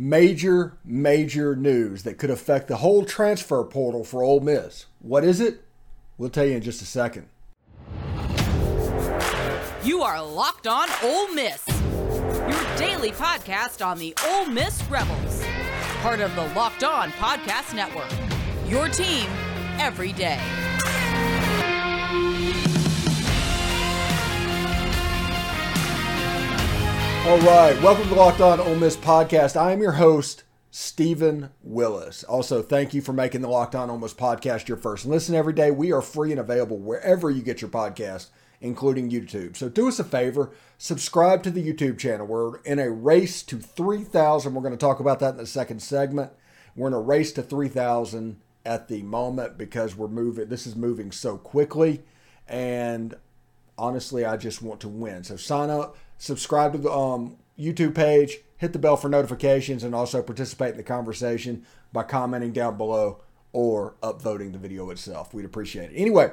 major, major news that could affect the whole transfer portal for Ole Miss. What is it? We'll tell you in just a second. You are Locked On Ole Miss, your daily podcast on the Ole Miss Rebels, part of the Locked On Podcast Network. Your team every day. All right, welcome to the Locked On Ole Miss podcast. I am your host, Stephen Willis. Also, thank you for making the Locked On Ole Miss podcast your first listen every day. We are free and available wherever you get your podcast, including YouTube. So do us a favor, subscribe to the YouTube channel. We're in a race to 3,000. We're going to talk about that in the second segment. We're in a race to 3,000 at the moment because we're moving. This is moving so quickly, and honestly, I just want to win. So sign up subscribe to the um, YouTube page, hit the bell for notifications, and also participate in the conversation by commenting down below or upvoting the video itself. We'd appreciate it. Anyway,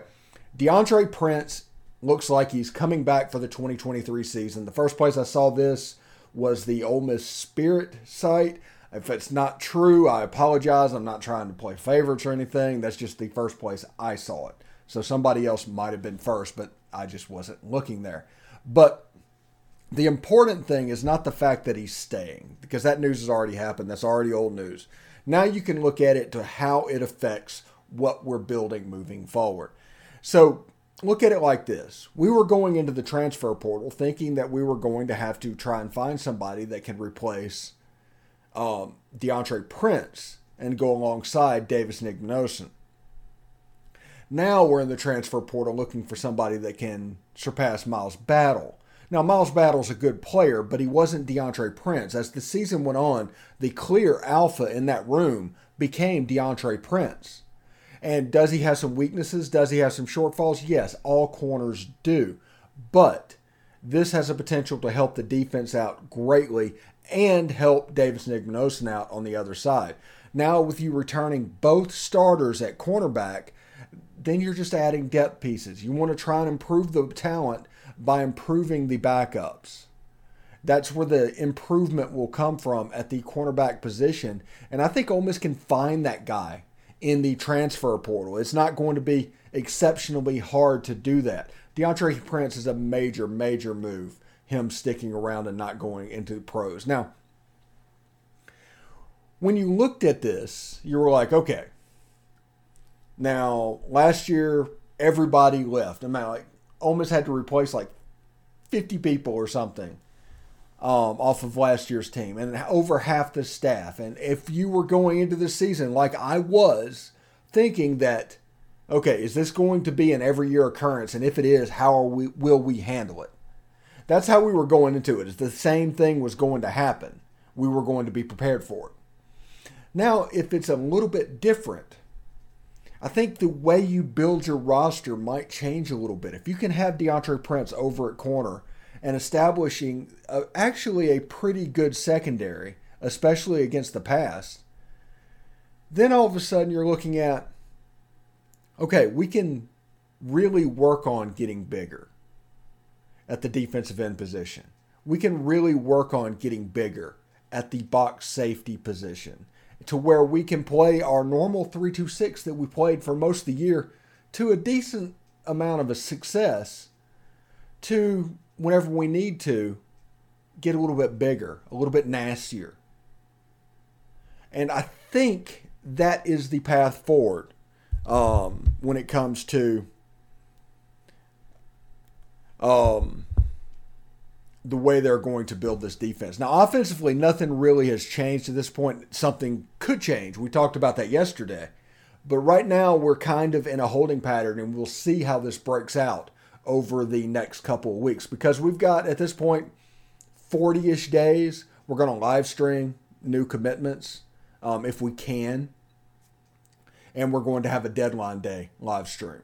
Deantre Prince looks like he's coming back for the 2023 season. The first place I saw this was the Ole Miss Spirit site. If it's not true, I apologize. I'm not trying to play favorites or anything. That's just the first place I saw it. So somebody else might have been first, but I just wasn't looking there. But the important thing is not the fact that he's staying, because that news has already happened. That's already old news. Now you can look at it to how it affects what we're building moving forward. So look at it like this. We were going into the transfer portal thinking that we were going to have to try and find somebody that can replace um, Deantre Prince and go alongside Davis Igbinosun. Now we're in the transfer portal looking for somebody that can surpass Miles Battle now, Miles Battle's a good player, but he wasn't Deantre Prince. As the season went on, the clear alpha in that room became Deantre Prince. And does he have some weaknesses? Does he have some shortfalls? Yes, all corners do. But this has a potential to help the defense out greatly and help Davis Igbinosun out on the other side. Now, with you returning both starters at cornerback, then you're just adding depth pieces. You want to try and improve the talent by improving the backups. That's where the improvement will come from at the cornerback position. And I think Ole Miss can find that guy in the transfer portal. It's not going to be exceptionally hard to do that. Deantre Prince is a major, major move, him sticking around and not going into the pros. Now, when you looked at this, you were like, okay, now last year everybody left. I mean, like Ole Miss had to replace like 50 people or something um, off of last year's team and over half the staff. And if you were going into the season like I was, thinking that, okay, is this going to be an every year occurrence? And if it is, how are we, will we handle it? That's how we were going into it. Is the same thing was going to happen. We were going to be prepared for it. Now, if it's a little bit different, I think the way you build your roster might change a little bit. If you can have Deantre Prince over at corner and establishing a, actually a pretty good secondary, especially against the pass, then all of a sudden you're looking at okay, we can really work on getting bigger at the defensive end position. We can really work on getting bigger at the box safety position to where we can play our normal 326 that we played for most of the year to a decent amount of a success to whenever we need to get a little bit bigger, a little bit nastier. And I think that is the path forward um, when it comes to um, the way they're going to build this defense. Now, offensively, nothing really has changed to this point. Something could change. We talked about that yesterday. But right now, we're kind of in a holding pattern, and we'll see how this breaks out over the next couple of weeks because we've got, at this point, 40 ish days. We're going to live stream new commitments um, if we can. And we're going to have a deadline day live stream.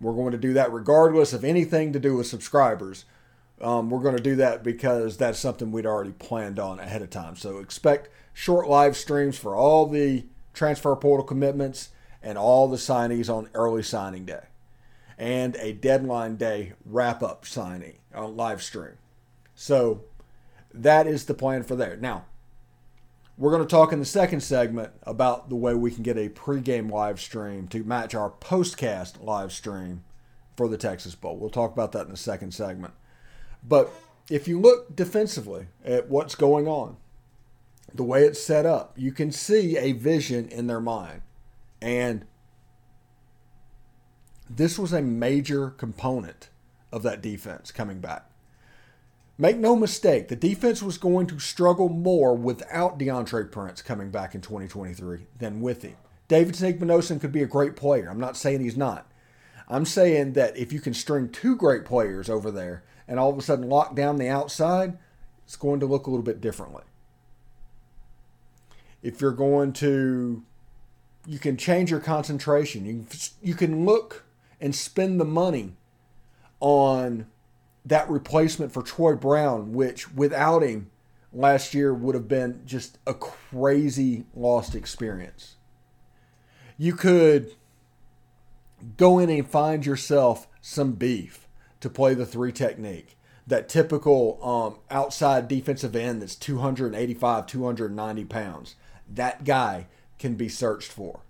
We're going to do that regardless of anything to do with subscribers um, we're going to do that because that's something we'd already planned on ahead of time. So expect short live streams for all the transfer portal commitments and all the signees on early signing day, and a deadline day wrap up signing on live stream. So that is the plan for there. Now, we're going to talk in the second segment about the way we can get a pregame live stream to match our postcast live stream for the Texas Bowl. We'll talk about that in the second segment. But if you look defensively at what's going on, the way it's set up, you can see a vision in their mind. And this was a major component of that defense coming back. Make no mistake, the defense was going to struggle more without Deantre Prince coming back in 2023 than with him. David Igbinosun could be a great player. I'm not saying he's not. I'm saying that if you can string two great players over there and all of a sudden lock down the outside, it's going to look a little bit differently. If you're going to, you can change your concentration. You, you can look and spend the money on that replacement for Troy Brown, which without him last year would have been just a crazy lost experience. You could go in and find yourself some beef to play the three technique. That typical um, outside defensive end that's 285, 290 pounds. That guy can be searched for.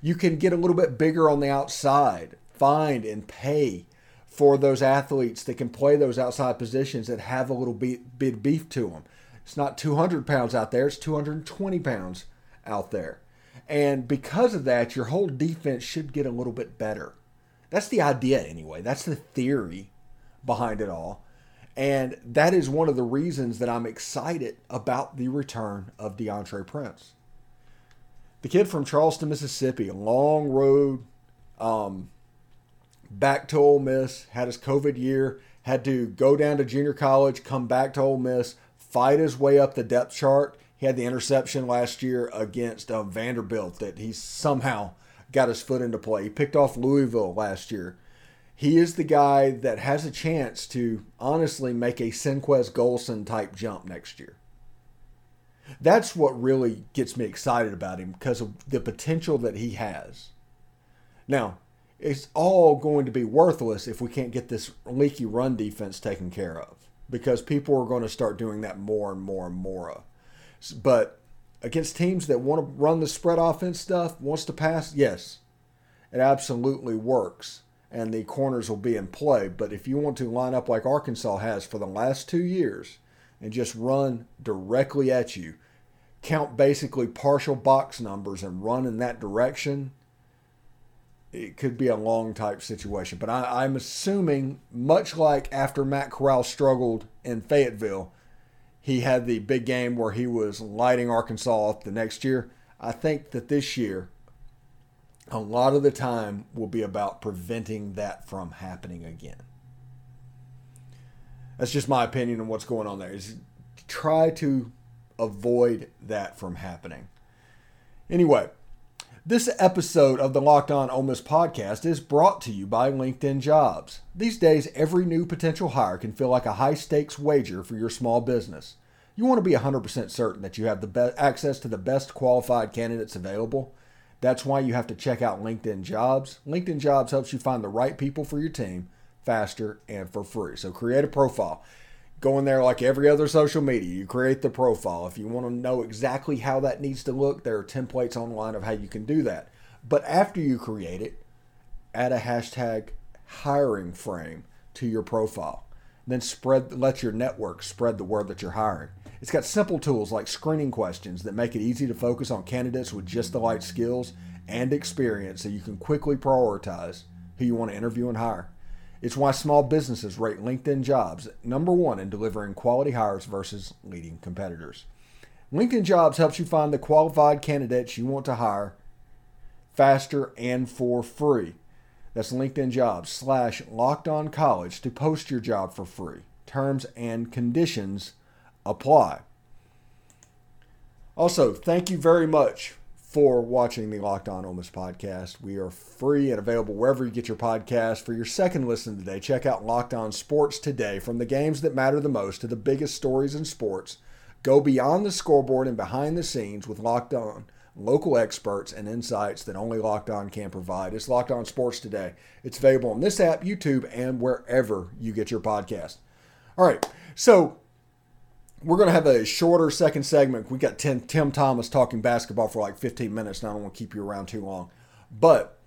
You can get a little bit bigger on the outside, find and pay for those athletes that can play those outside positions that have a little bit, bit beef to them. It's not 200 pounds out there, it's 220 pounds out there. And because of that, your whole defense should get a little bit better. That's the idea, anyway. That's the theory behind it all. And that is one of the reasons that I'm excited about the return of Deantre Prince. The kid from Charleston, Mississippi, long road, um, back to Ole Miss, had his COVID year, had to go down to junior college, come back to Ole Miss, fight his way up the depth chart. He had the interception last year against uh, Vanderbilt that he somehow got his foot into play. He picked off Louisville last year. He is the guy that has a chance to honestly make a Senquez Golson type jump next year. That's what really gets me excited about him because of the potential that he has. Now, it's all going to be worthless if we can't get this leaky run defense taken care of because people are going to start doing that more and more and more. But against teams that want to run the spread offense stuff, wants to pass, yes, it absolutely works and the corners will be in play. But if you want to line up like Arkansas has for the last two years and just run directly at you, count basically partial box numbers and run in that direction, it could be a long type situation. But I, am assuming, much like after Matt Corral struggled in Fayetteville, he had the big game where he was lighting Arkansas up the next year. I think that this year, a lot of the time will be about preventing that from happening again. That's just my opinion on what's going on there. Is try to avoid that from happening. Anyway, this episode of the Locked On Ole Miss podcast is brought to you by LinkedIn Jobs. These days, every new potential hire can feel like a high stakes wager for your small business. You want to be 100% certain that you have the best access to the best qualified candidates available. That's why you have to check out LinkedIn Jobs. LinkedIn Jobs helps you find the right people for your team faster and for free. So create a profile go in there like every other social media. You create the profile. If you want to know exactly how that needs to look, there are templates online of how you can do that. But after you create it, add a hashtag hiring frame to your profile. Then spread let your network spread the word that you're hiring. It's got simple tools like screening questions that make it easy to focus on candidates with just the right skills and experience so you can quickly prioritize who you want to interview and hire. It's why small businesses rate LinkedIn jobs number one in delivering quality hires versus leading competitors. LinkedIn Jobs helps you find the qualified candidates you want to hire faster and for free. That's LinkedIn Jobs slash locked on college to post your job for free. Terms and conditions apply. Also, thank you very much for watching the Locked On Ole Miss podcast. We are free and available wherever you get your podcast. For your second listen today, check out Locked On Sports Today. From the games that matter the most to the biggest stories in sports, go beyond the scoreboard and behind the scenes with Locked On local experts and insights that only Locked On can provide. It's Locked On Sports Today. It's available on this app, YouTube, and wherever you get your podcast. All right, so we're going to have a shorter second segment. We got Tim, Tim Thomas talking basketball for like 15 minutes, and I don't want to keep you around too long. But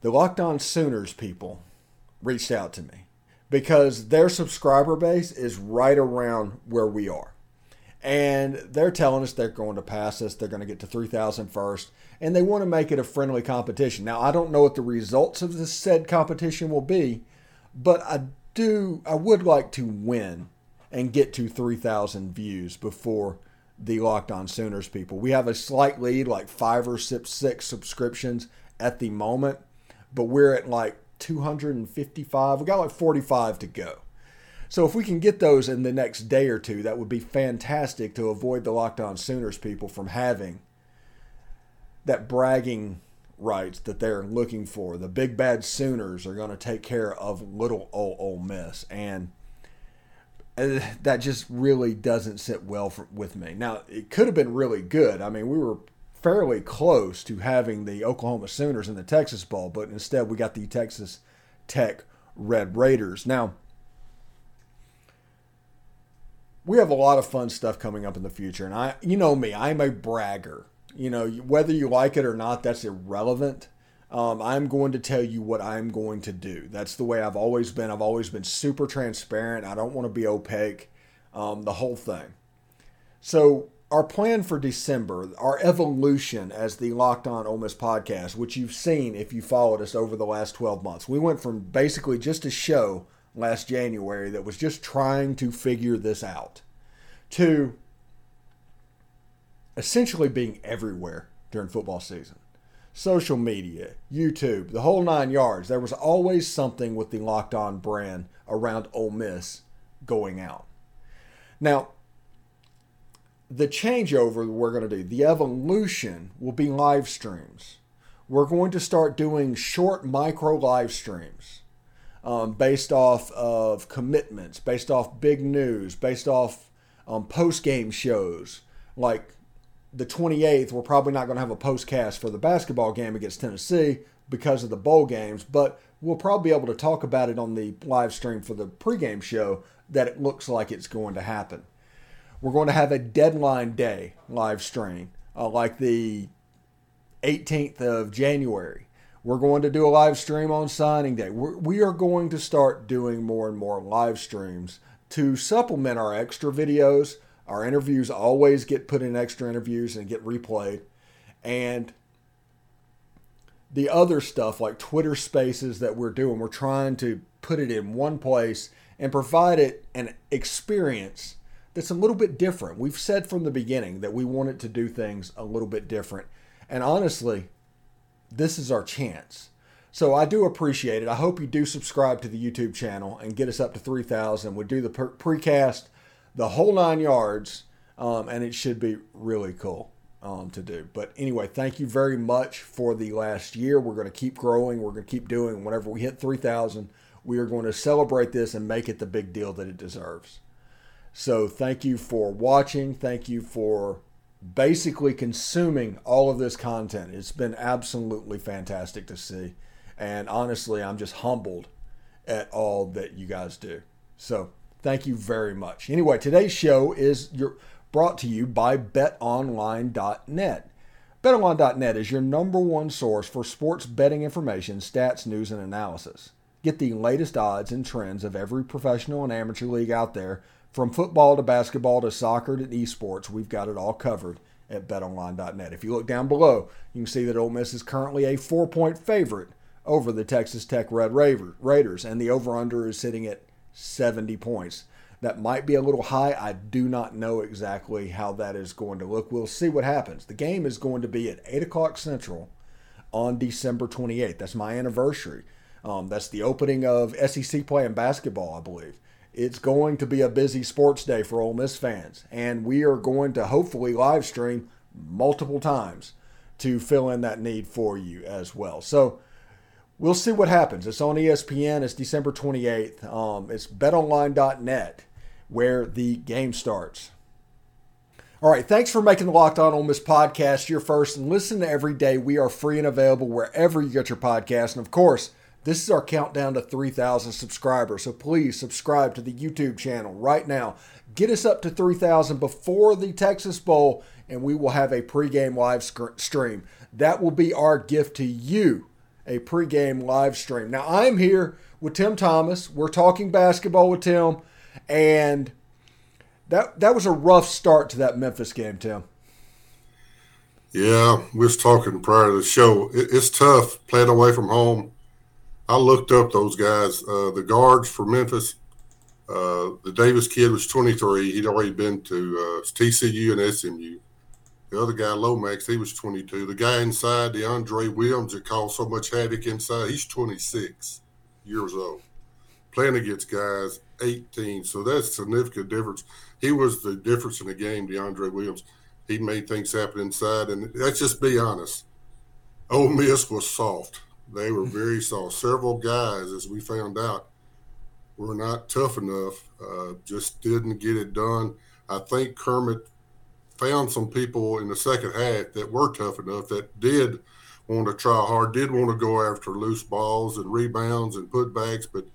the Locked On Sooners people reached out to me because their subscriber base is right around where we are. And they're telling us they're going to pass us. They're going to get to 3,000 first. And they want to make it a friendly competition. Now, I don't know what the results of this said competition will be, but I do, I would like to win and get to 3,000 views before the Locked On Sooners people. We have a slight lead, like five or six, six subscriptions at the moment, but we're at like 255. We got like 45 to go. So if we can get those in the next day or two, that would be fantastic to avoid the Locked On Sooners people from having that bragging rights that they're looking for. The big bad Sooners are going to take care of little old Ole Miss, and Uh, that just really doesn't sit well for, with me. Now it could have been really good. I mean, we were fairly close to having the Oklahoma Sooners in the Texas Bowl, but instead we got the Texas Tech Red Raiders. Now, we have a lot of fun stuff coming up in the future, and I, you know me, I'm a bragger. You know, whether you like it or not, that's irrelevant. Um, I'm going to tell you what I'm going to do. That's the way I've always been. I've always been super transparent. I don't want to be opaque. Um, the whole thing. So our plan for December, our evolution as the Locked On Ole Miss podcast, which you've seen if you followed us over the last 12 months, we went from basically just a show last January that was just trying to figure this out to essentially being everywhere during football season. Social media, YouTube, the whole nine yards. There was always something with the Locked On brand around Ole Miss going out. Now, the changeover we're going to do, the evolution will be live streams. We're going to start doing short micro live streams um, based off of commitments, based off big news, based off um, post game shows. Like the 28th, we're probably not going to have a postcast for the basketball game against Tennessee because of the bowl games, but we'll probably be able to talk about it on the live stream for the pregame show that it looks like it's going to happen. We're going to have a deadline day live stream, uh, like the 18th of January. We're going to do a live stream on signing day. We're, we are going to start doing more and more live streams to supplement our extra videos. Our interviews always get put in extra interviews and get replayed. And the other stuff like Twitter spaces that we're doing, we're trying to put it in one place and provide it an experience that's a little bit different. We've said from the beginning that we wanted to do things a little bit different. And honestly, this is our chance. So I do appreciate it. I hope you do subscribe to the YouTube channel and get us up to 3,000. We do the precast, the whole nine yards, um, and it should be really cool um, to do. But anyway, thank you very much for the last year. We're going to keep growing. We're going to keep doing. Whenever we hit 3,000, we are going to celebrate this and make it the big deal that it deserves. So thank you for watching. Thank you for basically consuming all of this content. It's been absolutely fantastic to see. And honestly, I'm just humbled at all that you guys do. So thank you very much. Anyway, today's show is your, brought to you by betonline.net. BetOnline.net is your number one source for sports betting information, stats, news, and analysis. Get the latest odds and trends of every professional and amateur league out there from football to basketball to soccer to esports, we've got it all covered at betonline.net. If you look down below, you can see that Ole Miss is currently a four point favorite over the Texas Tech Red Raiders, and the over under is sitting at 70 points. That might be a little high. I do not know exactly how that is going to look. We'll see what happens. The game is going to be at 8 o'clock Central on December 28th. That's my anniversary. Um, that's the opening of SEC play in basketball, I believe it's going to be a busy sports day for Ole Miss fans, and we are going to hopefully live stream multiple times to fill in that need for you as well. So we'll see what happens. It's on ESPN. It's December 28th. Um, it's betonline.net where the game starts. All right, thanks for making the Locked On Ole Miss podcast your first and listen to every day. We are free and available wherever you get your podcast. And of course, This is our countdown to 3,000 subscribers. So please subscribe to the YouTube channel right now. Get us up to 3,000 before the Texas Bowl, and we will have a pregame live stream. That will be our gift to you a pregame live stream. Now, I'm here with Tim Thomas. We're talking basketball with Tim, and that that was a rough start to that Memphis game, Tim. Yeah, we was talking prior to the show. It, it's tough playing away from home. I looked up those guys. Uh, the guards for Memphis. Uh, the Davis kid was 23. He'd already been to uh, TCU and SMU. The other guy, Lomax, he was 22. The guy inside, DeAndre Williams, that caused so much havoc inside, he's 26 years old. Playing against guys 18. So that's a significant difference. He was the difference in the game, DeAndre Williams. He made things happen inside. And let's just be honest. Ole Miss was soft. They were very soft. Several guys, as we found out, were not tough enough, uh, just didn't get it done. I think Kermit found some people in the second half that were tough enough that did want to try hard, did want to go after loose balls and rebounds and putbacks, but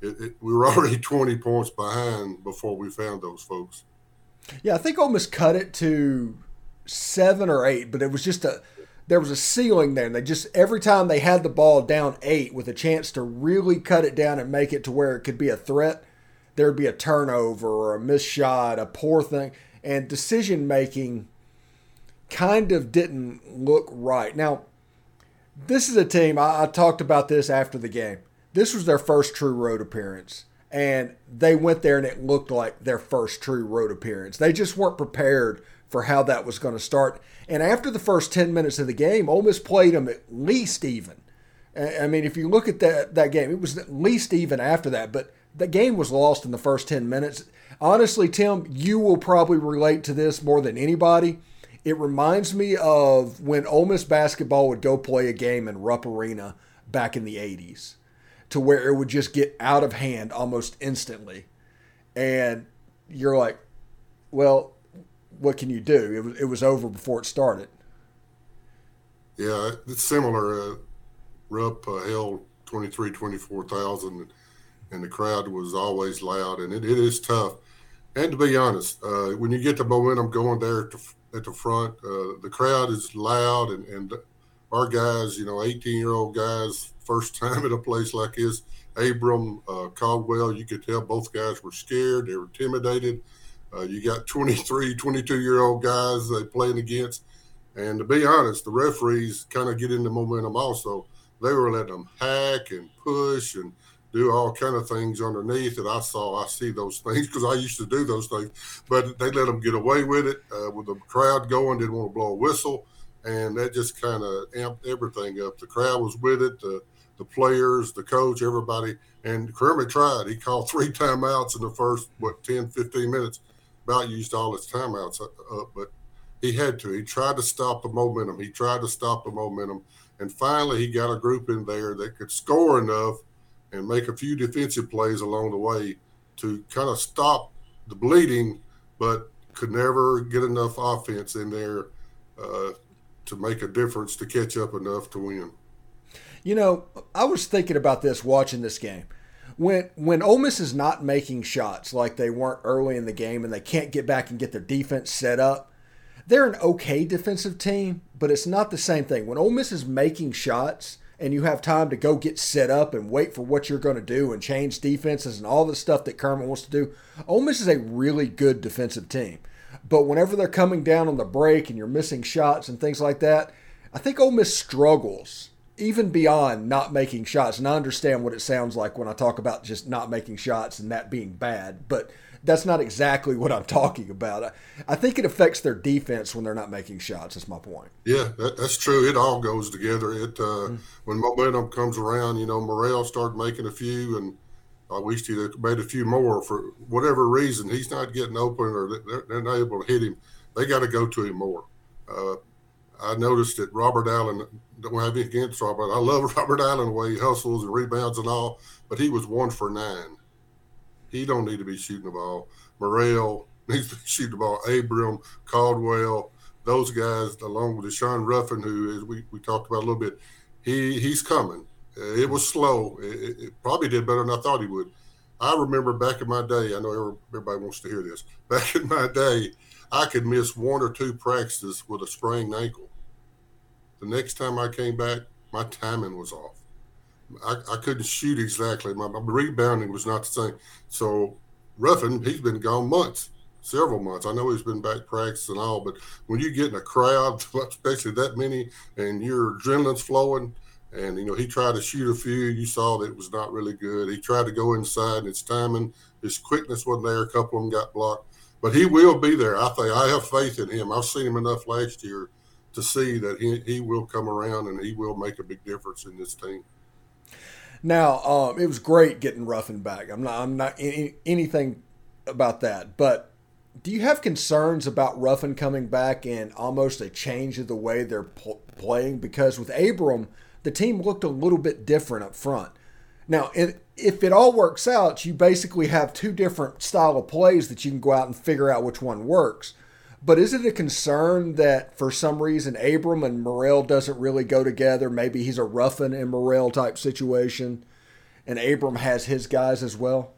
it, it, we were already 20 points behind before we found those folks. Yeah, I think almost cut it to seven or eight, but it was just a there was a ceiling there. And they just every time they had the ball down eight with a chance to really cut it down and make it to where it could be a threat, there'd be a turnover or a missed shot, a poor thing and decision making kind of didn't look right. Now, this is a team, I, I, talked about this after the game. This was their first true road appearance, and they went there and it looked like their first true road appearance. They just weren't prepared for how that was going to start. And after the first 10 minutes of the game, Ole Miss played them at least even. I mean, if you look at that, that game, it was at least even after that, but the game was lost in the first 10 minutes honestly, Tim, you will probably relate to this more than anybody. It reminds me of when Ole Miss basketball would go play a game in Rupp Arena back in the 80s, to where it would just get out of hand almost instantly. And you're like, well, what can you do? It was, it was over before it started. Yeah, it's similar. Uh, Rupp uh, held 23, 24,000, and the crowd was always loud, and it, it is tough and to be honest, uh, when you get the momentum going there at the, at the front, uh, the crowd is loud, and, and our guys, you know, 18 year old guys, first time at a place like this, Abram, uh, Caldwell, you could tell both guys were scared, they were intimidated. Uh, you got 23, 22 year old guys they playing against. And to be honest, the referees kind of get into momentum also. They were letting them hack and push and do all kind of things underneath that I saw. I see those things because I used to do those things, but they let them get away with it uh, with the crowd going. Didn't want to blow a whistle, and that just kind of amped everything up. The crowd was with it. The the players, the coach, everybody. And Kermit tried. He called three timeouts in the first, what, 10, 15 minutes. About used all his timeouts up, but he had to. He tried to stop the momentum. He tried to stop the momentum. And finally, he got a group in there that could score enough and make a few defensive plays along the way to kind of stop the bleeding, but could never get enough offense in there uh, to make a difference to catch up enough to win. You know, I was thinking about this watching this game. When when Ole Miss is not making shots like they weren't early in the game and they can't get back and get their defense set up, they're an okay defensive team, but it's not the same thing. When Ole Miss is making shots, and you have time to go get set up and wait for what you're going to do and change defenses and all the stuff that Kermit wants to do. Ole Miss is a really good defensive team. But whenever they're coming down on the break and you're missing shots and things like that, I think Ole Miss struggles even beyond not making shots. And I understand what it sounds like when I talk about just not making shots and that being bad. But that's not exactly what I'm talking about. I, I think it affects their defense when they're not making shots. That's my point. Yeah, that, that's true. It all goes together. It uh, mm. when momentum comes around, you know, Murrell started making a few, and I wish he'd made a few more for whatever reason. He's not getting open, or they're, they're not able to hit him. They got to go to him more. Uh, I noticed that Robert Allen don't have anything against Robert. I love Robert Allen the way he hustles and rebounds and all, but he was one for nine he don't need to be shooting the ball. Murrell needs to shoot the ball. Abram, Caldwell, those guys, along with Daeshun Ruffin, who is we, we talked about a little bit, he he's coming. Uh, it was slow. It, it, probably did better than I thought he would. I remember back in my day. I know everybody wants to hear this. Back in my day, I could miss one or two practices with a sprained ankle. The next time I came back, my timing was off. I, I couldn't shoot exactly. My, my, rebounding was not the same. So Ruffin, he's been gone months, several months. I know he's been back practicing and all, but when you get in a crowd, especially that many, and your adrenaline's flowing, and you know he tried to shoot a few, you saw that it was not really good. He tried to go inside, and his timing, his quickness wasn't there. A couple of them got blocked, but he will be there. I think I have faith in him. I've seen him enough last year to see that he, he will come around and he will make a big difference in this team. Now, um, it was great getting Ruffin back. I'm not, I'm not any, anything about that. But do you have concerns about Ruffin coming back and almost a change of the way they're pl- playing? Because with Abram, the team looked a little bit different up front. Now, if it all works out, you basically have two different style of plays that you can go out and figure out which one works. But is it a concern that for some reason Abram and Murrell doesn't really go together? Maybe he's a Ruffin and Murrell type situation, and Abram has his guys as well.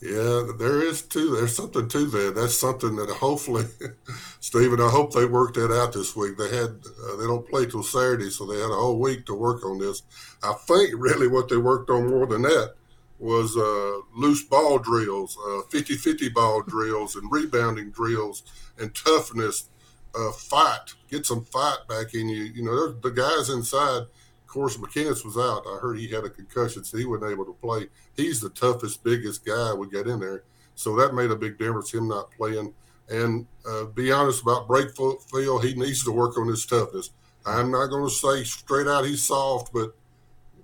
Yeah, there is too. There's something to that. That's something that hopefully, Stephen. I hope they worked that out this week. They had uh, they don't play till Saturday, so they had a whole week to work on this. I think really what they worked on more than that was uh, loose ball drills, uh, 50-50 ball drills, and rebounding drills, and toughness, uh, fight. Get some fight back in you. You know, the guys inside. Of course, McKinnis was out. I heard he had a concussion, so he wasn't able to play. He's the toughest, biggest guy we got in there, so that made a big difference. Him not playing, and uh, be honest about Brakefield, he needs to work on his toughness. I'm not going to say straight out he's soft, but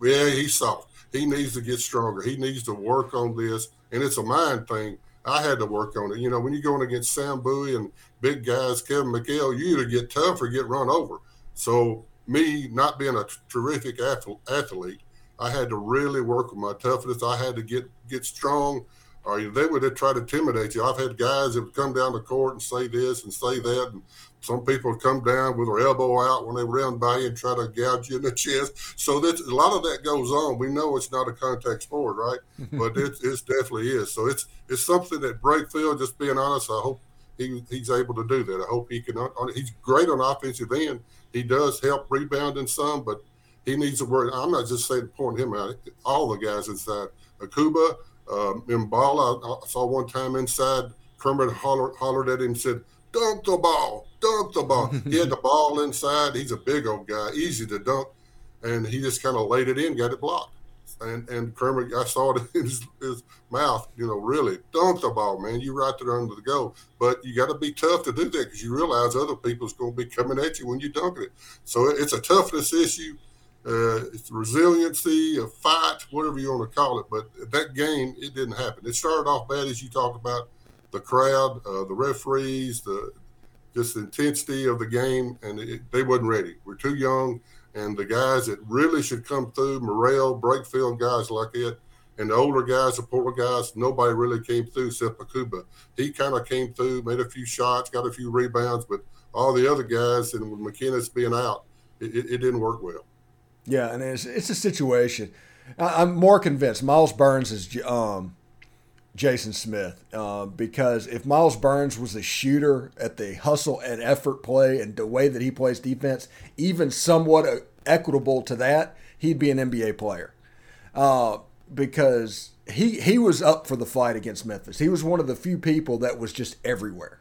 yeah, he's soft he needs to get stronger. He needs to work on this, and it's a mind thing. I had to work on it. You know, when you're going against Sam Bowie and big guys, Kevin McHale, you either get tough or get run over. So me not being a terrific athlete, I had to really work with my toughness. I had to get get strong, or they would try to intimidate you. I've had guys that would come down the court and say this and say that, and some people come down with their elbow out when they run by you and try to gouge you in the chest. So that a lot of that goes on. We know it's not a contact sport, right? but it, it definitely is. So it's it's something that Brakefield, just being honest, I hope he, he's able to do that. I hope he can. He's great on offensive end. He does help rebounding some, but he needs to work. I'm not just saying point him out. All the guys inside. Akwuba, um, Mballa, I, I saw one time inside. Kermit hollered, hollered at him and said, dunk the ball, dunk the ball. he had the ball inside. He's a big old guy, easy to dunk, and he just kind of laid it in, got it blocked. And and Kramer, I saw it in his, his mouth, you know, really dunk the ball, man. You right there under the goal, but you got to be tough to do that because you realize other people's going to be coming at you when you dunk it. So it's a toughness issue. Uh, it's resiliency, a fight, whatever you want to call it. But that game, it didn't happen. It started off bad, as you talked about the crowd, uh, the referees, the just the intensity of the game, and it, they wasn't ready. We're too young, and the guys that really should come through, Murrell, Brakefield, guys like it, and the older guys, the Portland guys, nobody really came through except Akwuba. He kind of came through, made a few shots, got a few rebounds, but all the other guys, and with McKinnis being out, it, it, it didn't work well. Yeah, and it's, it's a situation. I'm more convinced Myles Burns is um, Jason Smith uh, because if Myles Burns was a shooter at the hustle and effort play and the way that he plays defense, even somewhat equitable to that, he'd be an NBA player. Uh, because he he was up for the fight against Memphis. He was one of the few people that was just everywhere.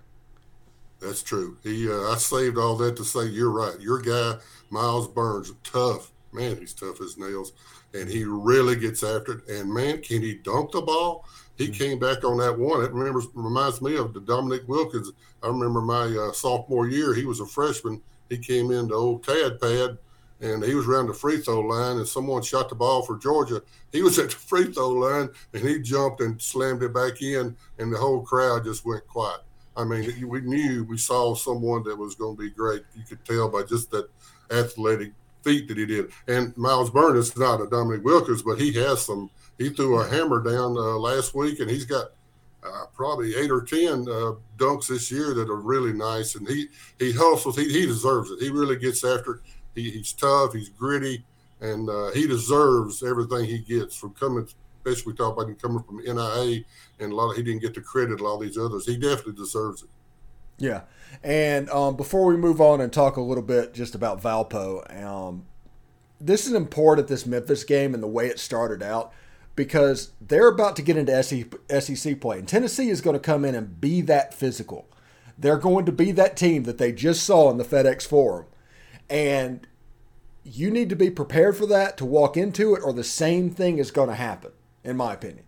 That's true. He uh, I saved all that to say you're right. Your guy Myles Burns, tough man. He's tough as nails, and he really gets after it. And man, can he dunk the ball? he came back on that one. It remembers reminds me of the Dominique Wilkins. I remember my uh, sophomore year. He was a freshman. He came into old Tad Pad, and he was around the free throw line, and someone shot the ball for Georgia. He was at the free throw line, and he jumped and slammed it back in, and the whole crowd just went quiet. I mean, we knew we saw someone that was going to be great. You could tell by just that athletic feat that he did. And Myles Burns is not a Dominique Wilkins, but he has some he threw a hammer down uh, last week, and he's got uh, probably eight or ten uh, dunks this year that are really nice. And he he hustles. He, he deserves it. He really gets after it. He, he's tough. He's gritty. and uh, he deserves everything he gets from coming. Especially we talk about him coming from NIA, and a lot of, he didn't get the credit a lot of these others. He definitely deserves it. Yeah, and um, before we move on and talk a little bit just about Valpo, um, this is important this Memphis game and the way it started out because they're about to get into SEC play, and Tennessee is going to come in and be that physical. They're going to be that team that they just saw in the FedEx Forum, and you need to be prepared for that to walk into it, or the same thing is going to happen, in my opinion.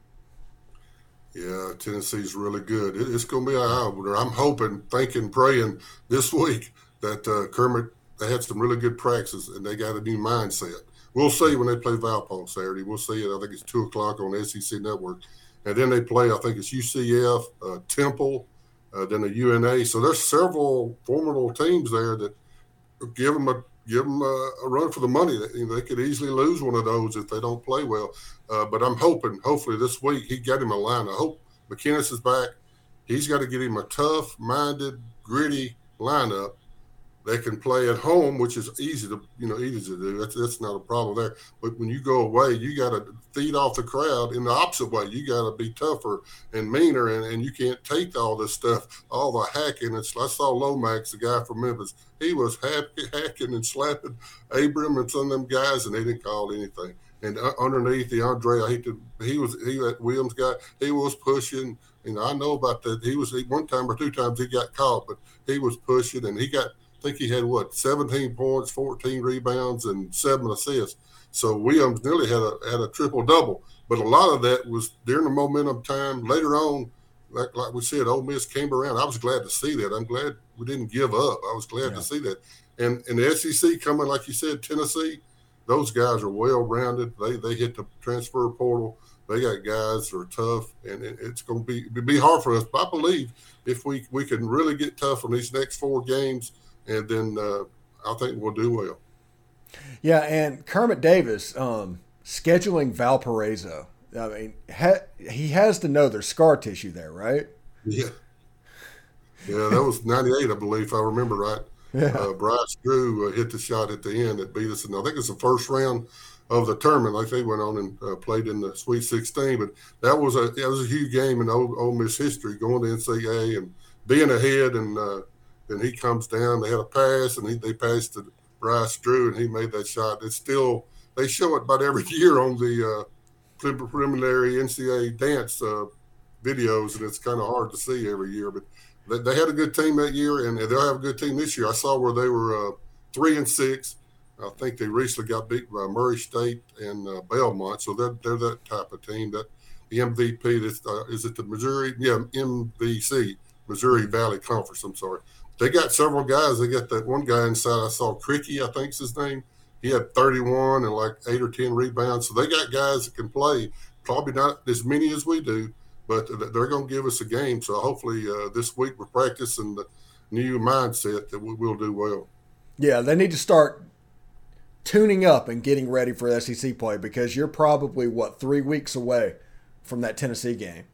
Yeah, Tennessee's really good. It's going to be eye opener. I'm hoping, thinking, praying this week that uh, Kermit they had some really good practices and they got a new mindset. We'll see when they play Valpo on Saturday. We'll see it. I think it's two o'clock on SEC Network, and then they play. I think it's UCF, uh, Temple, uh, then the UNA. So there's several formidable teams there that give them a give them a, a run for the money. They, they, could easily lose one of those if they don't play well. Uh, but I'm hoping, hopefully this week he got him a line. I hope McKinnis is back. He's got to get him a tough-minded, gritty lineup they can play at home, which is easy to you know easy to do. That's that's not a problem there. But when you go away, you got to feed off the crowd in the opposite way. You got to be tougher and meaner, and, and you can't take all this stuff, all the hacking. It's I saw Lomax, the guy from Memphis. He was happy hacking and slapping Abram and some of them guys, and they didn't call anything. And uh, underneath the Andre, I hate to, he was he that Williams guy. He was pushing. You know, I know about that. He was one time or two times he got caught, but he was pushing, and he got I think he had what 17 points, 14 rebounds, and seven assists. So Williams um, nearly had a had a triple double. But a lot of that was during the momentum time. Later on, like like we said, Ole Miss came around. I was glad to see that. I'm glad we didn't give up. I was glad yeah. to see that. And and the SEC coming, like you said, Tennessee, those guys are well rounded. They they hit the transfer portal. They got guys that are tough, and it's going to be be hard for us. But I believe if we we can really get tough on these next four games and then uh, I think we'll do well. Yeah, and Kermit Davis um, scheduling Valparaiso. I mean, ha- he has to know there's scar tissue there, right? Yeah. Yeah, that was 98, I believe, if I remember right. Yeah. Uh, Bryce Drew uh, hit the shot at the end that beat us. And I think it's the first round of the tournament. Like they went on and uh, played in the Sweet 16. But that was a that was a huge game in Ole, Ole Miss history, going to NCAA and being ahead and uh, and he comes down. They had a pass, and he, they passed to Bryce Drew, and he made that shot. It's still they show it about every year on the uh, preliminary NCAA dance uh, videos, and it's kind of hard to see every year. But they, they, had a good team that year, and they'll have a good team this year. I saw where they were uh, three and six. I think they recently got beat by Murray State and uh, Belmont, so they're they're that type of team. That the MVP that's, uh, is it the Missouri? Yeah, MVC, Missouri Valley Conference. I'm sorry they got several guys. They got that one guy inside. I saw Krikke, I think's his name. He had 31 and like eight or 10 rebounds. So they got guys that can play. Probably not as many as we do, but they're going to give us a game. So hopefully uh, this week we're practicing the new mindset that we will do well. Yeah, they need to start tuning up and getting ready for SEC play because you're probably what three weeks away from that Tennessee game.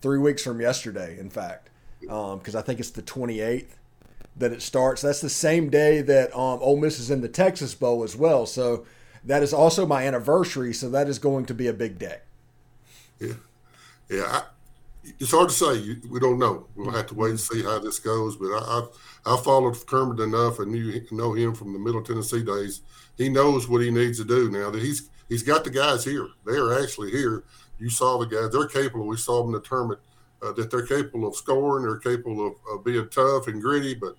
Three weeks from yesterday, in fact, because um, I think it's the 28th that it starts. That's the same day that um, Ole Miss is in the Texas Bowl as well. So that is also my anniversary. So that is going to be a big day. Yeah, yeah. I, it's hard to say. We don't know. We'll have to wait and see how this goes. But I, I, I followed Kermit enough and you know him from the Middle Tennessee days. He knows what he needs to do now. That he's he's got the guys here. They are actually here. You saw the guys. They're capable. We saw them in the tournament. Uh, that they're capable of scoring. They're capable of, of being tough and gritty. But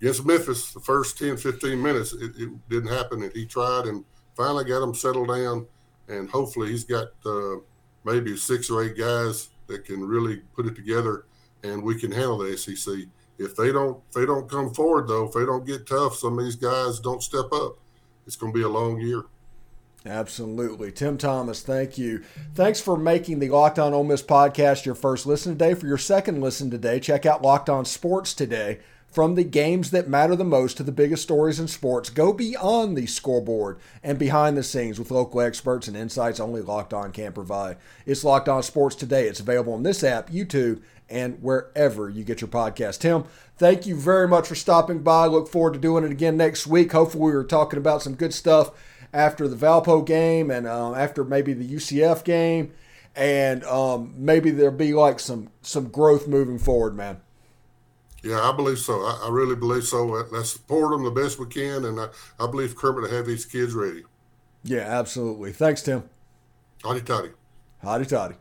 against Memphis, the first 10, 15 minutes, it, it, didn't happen. And he tried and finally got him settled down. And hopefully he's got uh, maybe six or eight guys that can really put it together and we can handle the SEC. If they don't, if they don't come forward though, if they don't get tough, some of these guys don't step up. It's going to be a long year. Absolutely. Tim Thomas, thank you. Thanks for making the Locked On Ole Miss podcast your first listen today. For your second listen today, check out Locked On Sports today from the games that matter the most to the biggest stories in sports. Go beyond the scoreboard and behind the scenes with local experts and insights only Locked On can provide. It's Locked On Sports today. It's available on this app, YouTube, and wherever you get your podcast. Tim, thank you very much for stopping by. Look forward to doing it again next week. Hopefully, we are talking about some good stuff after the Valpo game and um, after maybe the UCF game, and um, maybe there'll be like some some growth moving forward, man. Yeah, I believe so. I, I really believe so. Let's support them the best we can, and I, I believe Kermit will have these kids ready. Yeah, absolutely. Thanks, Tim. Hotty toddy. Hotty toddy.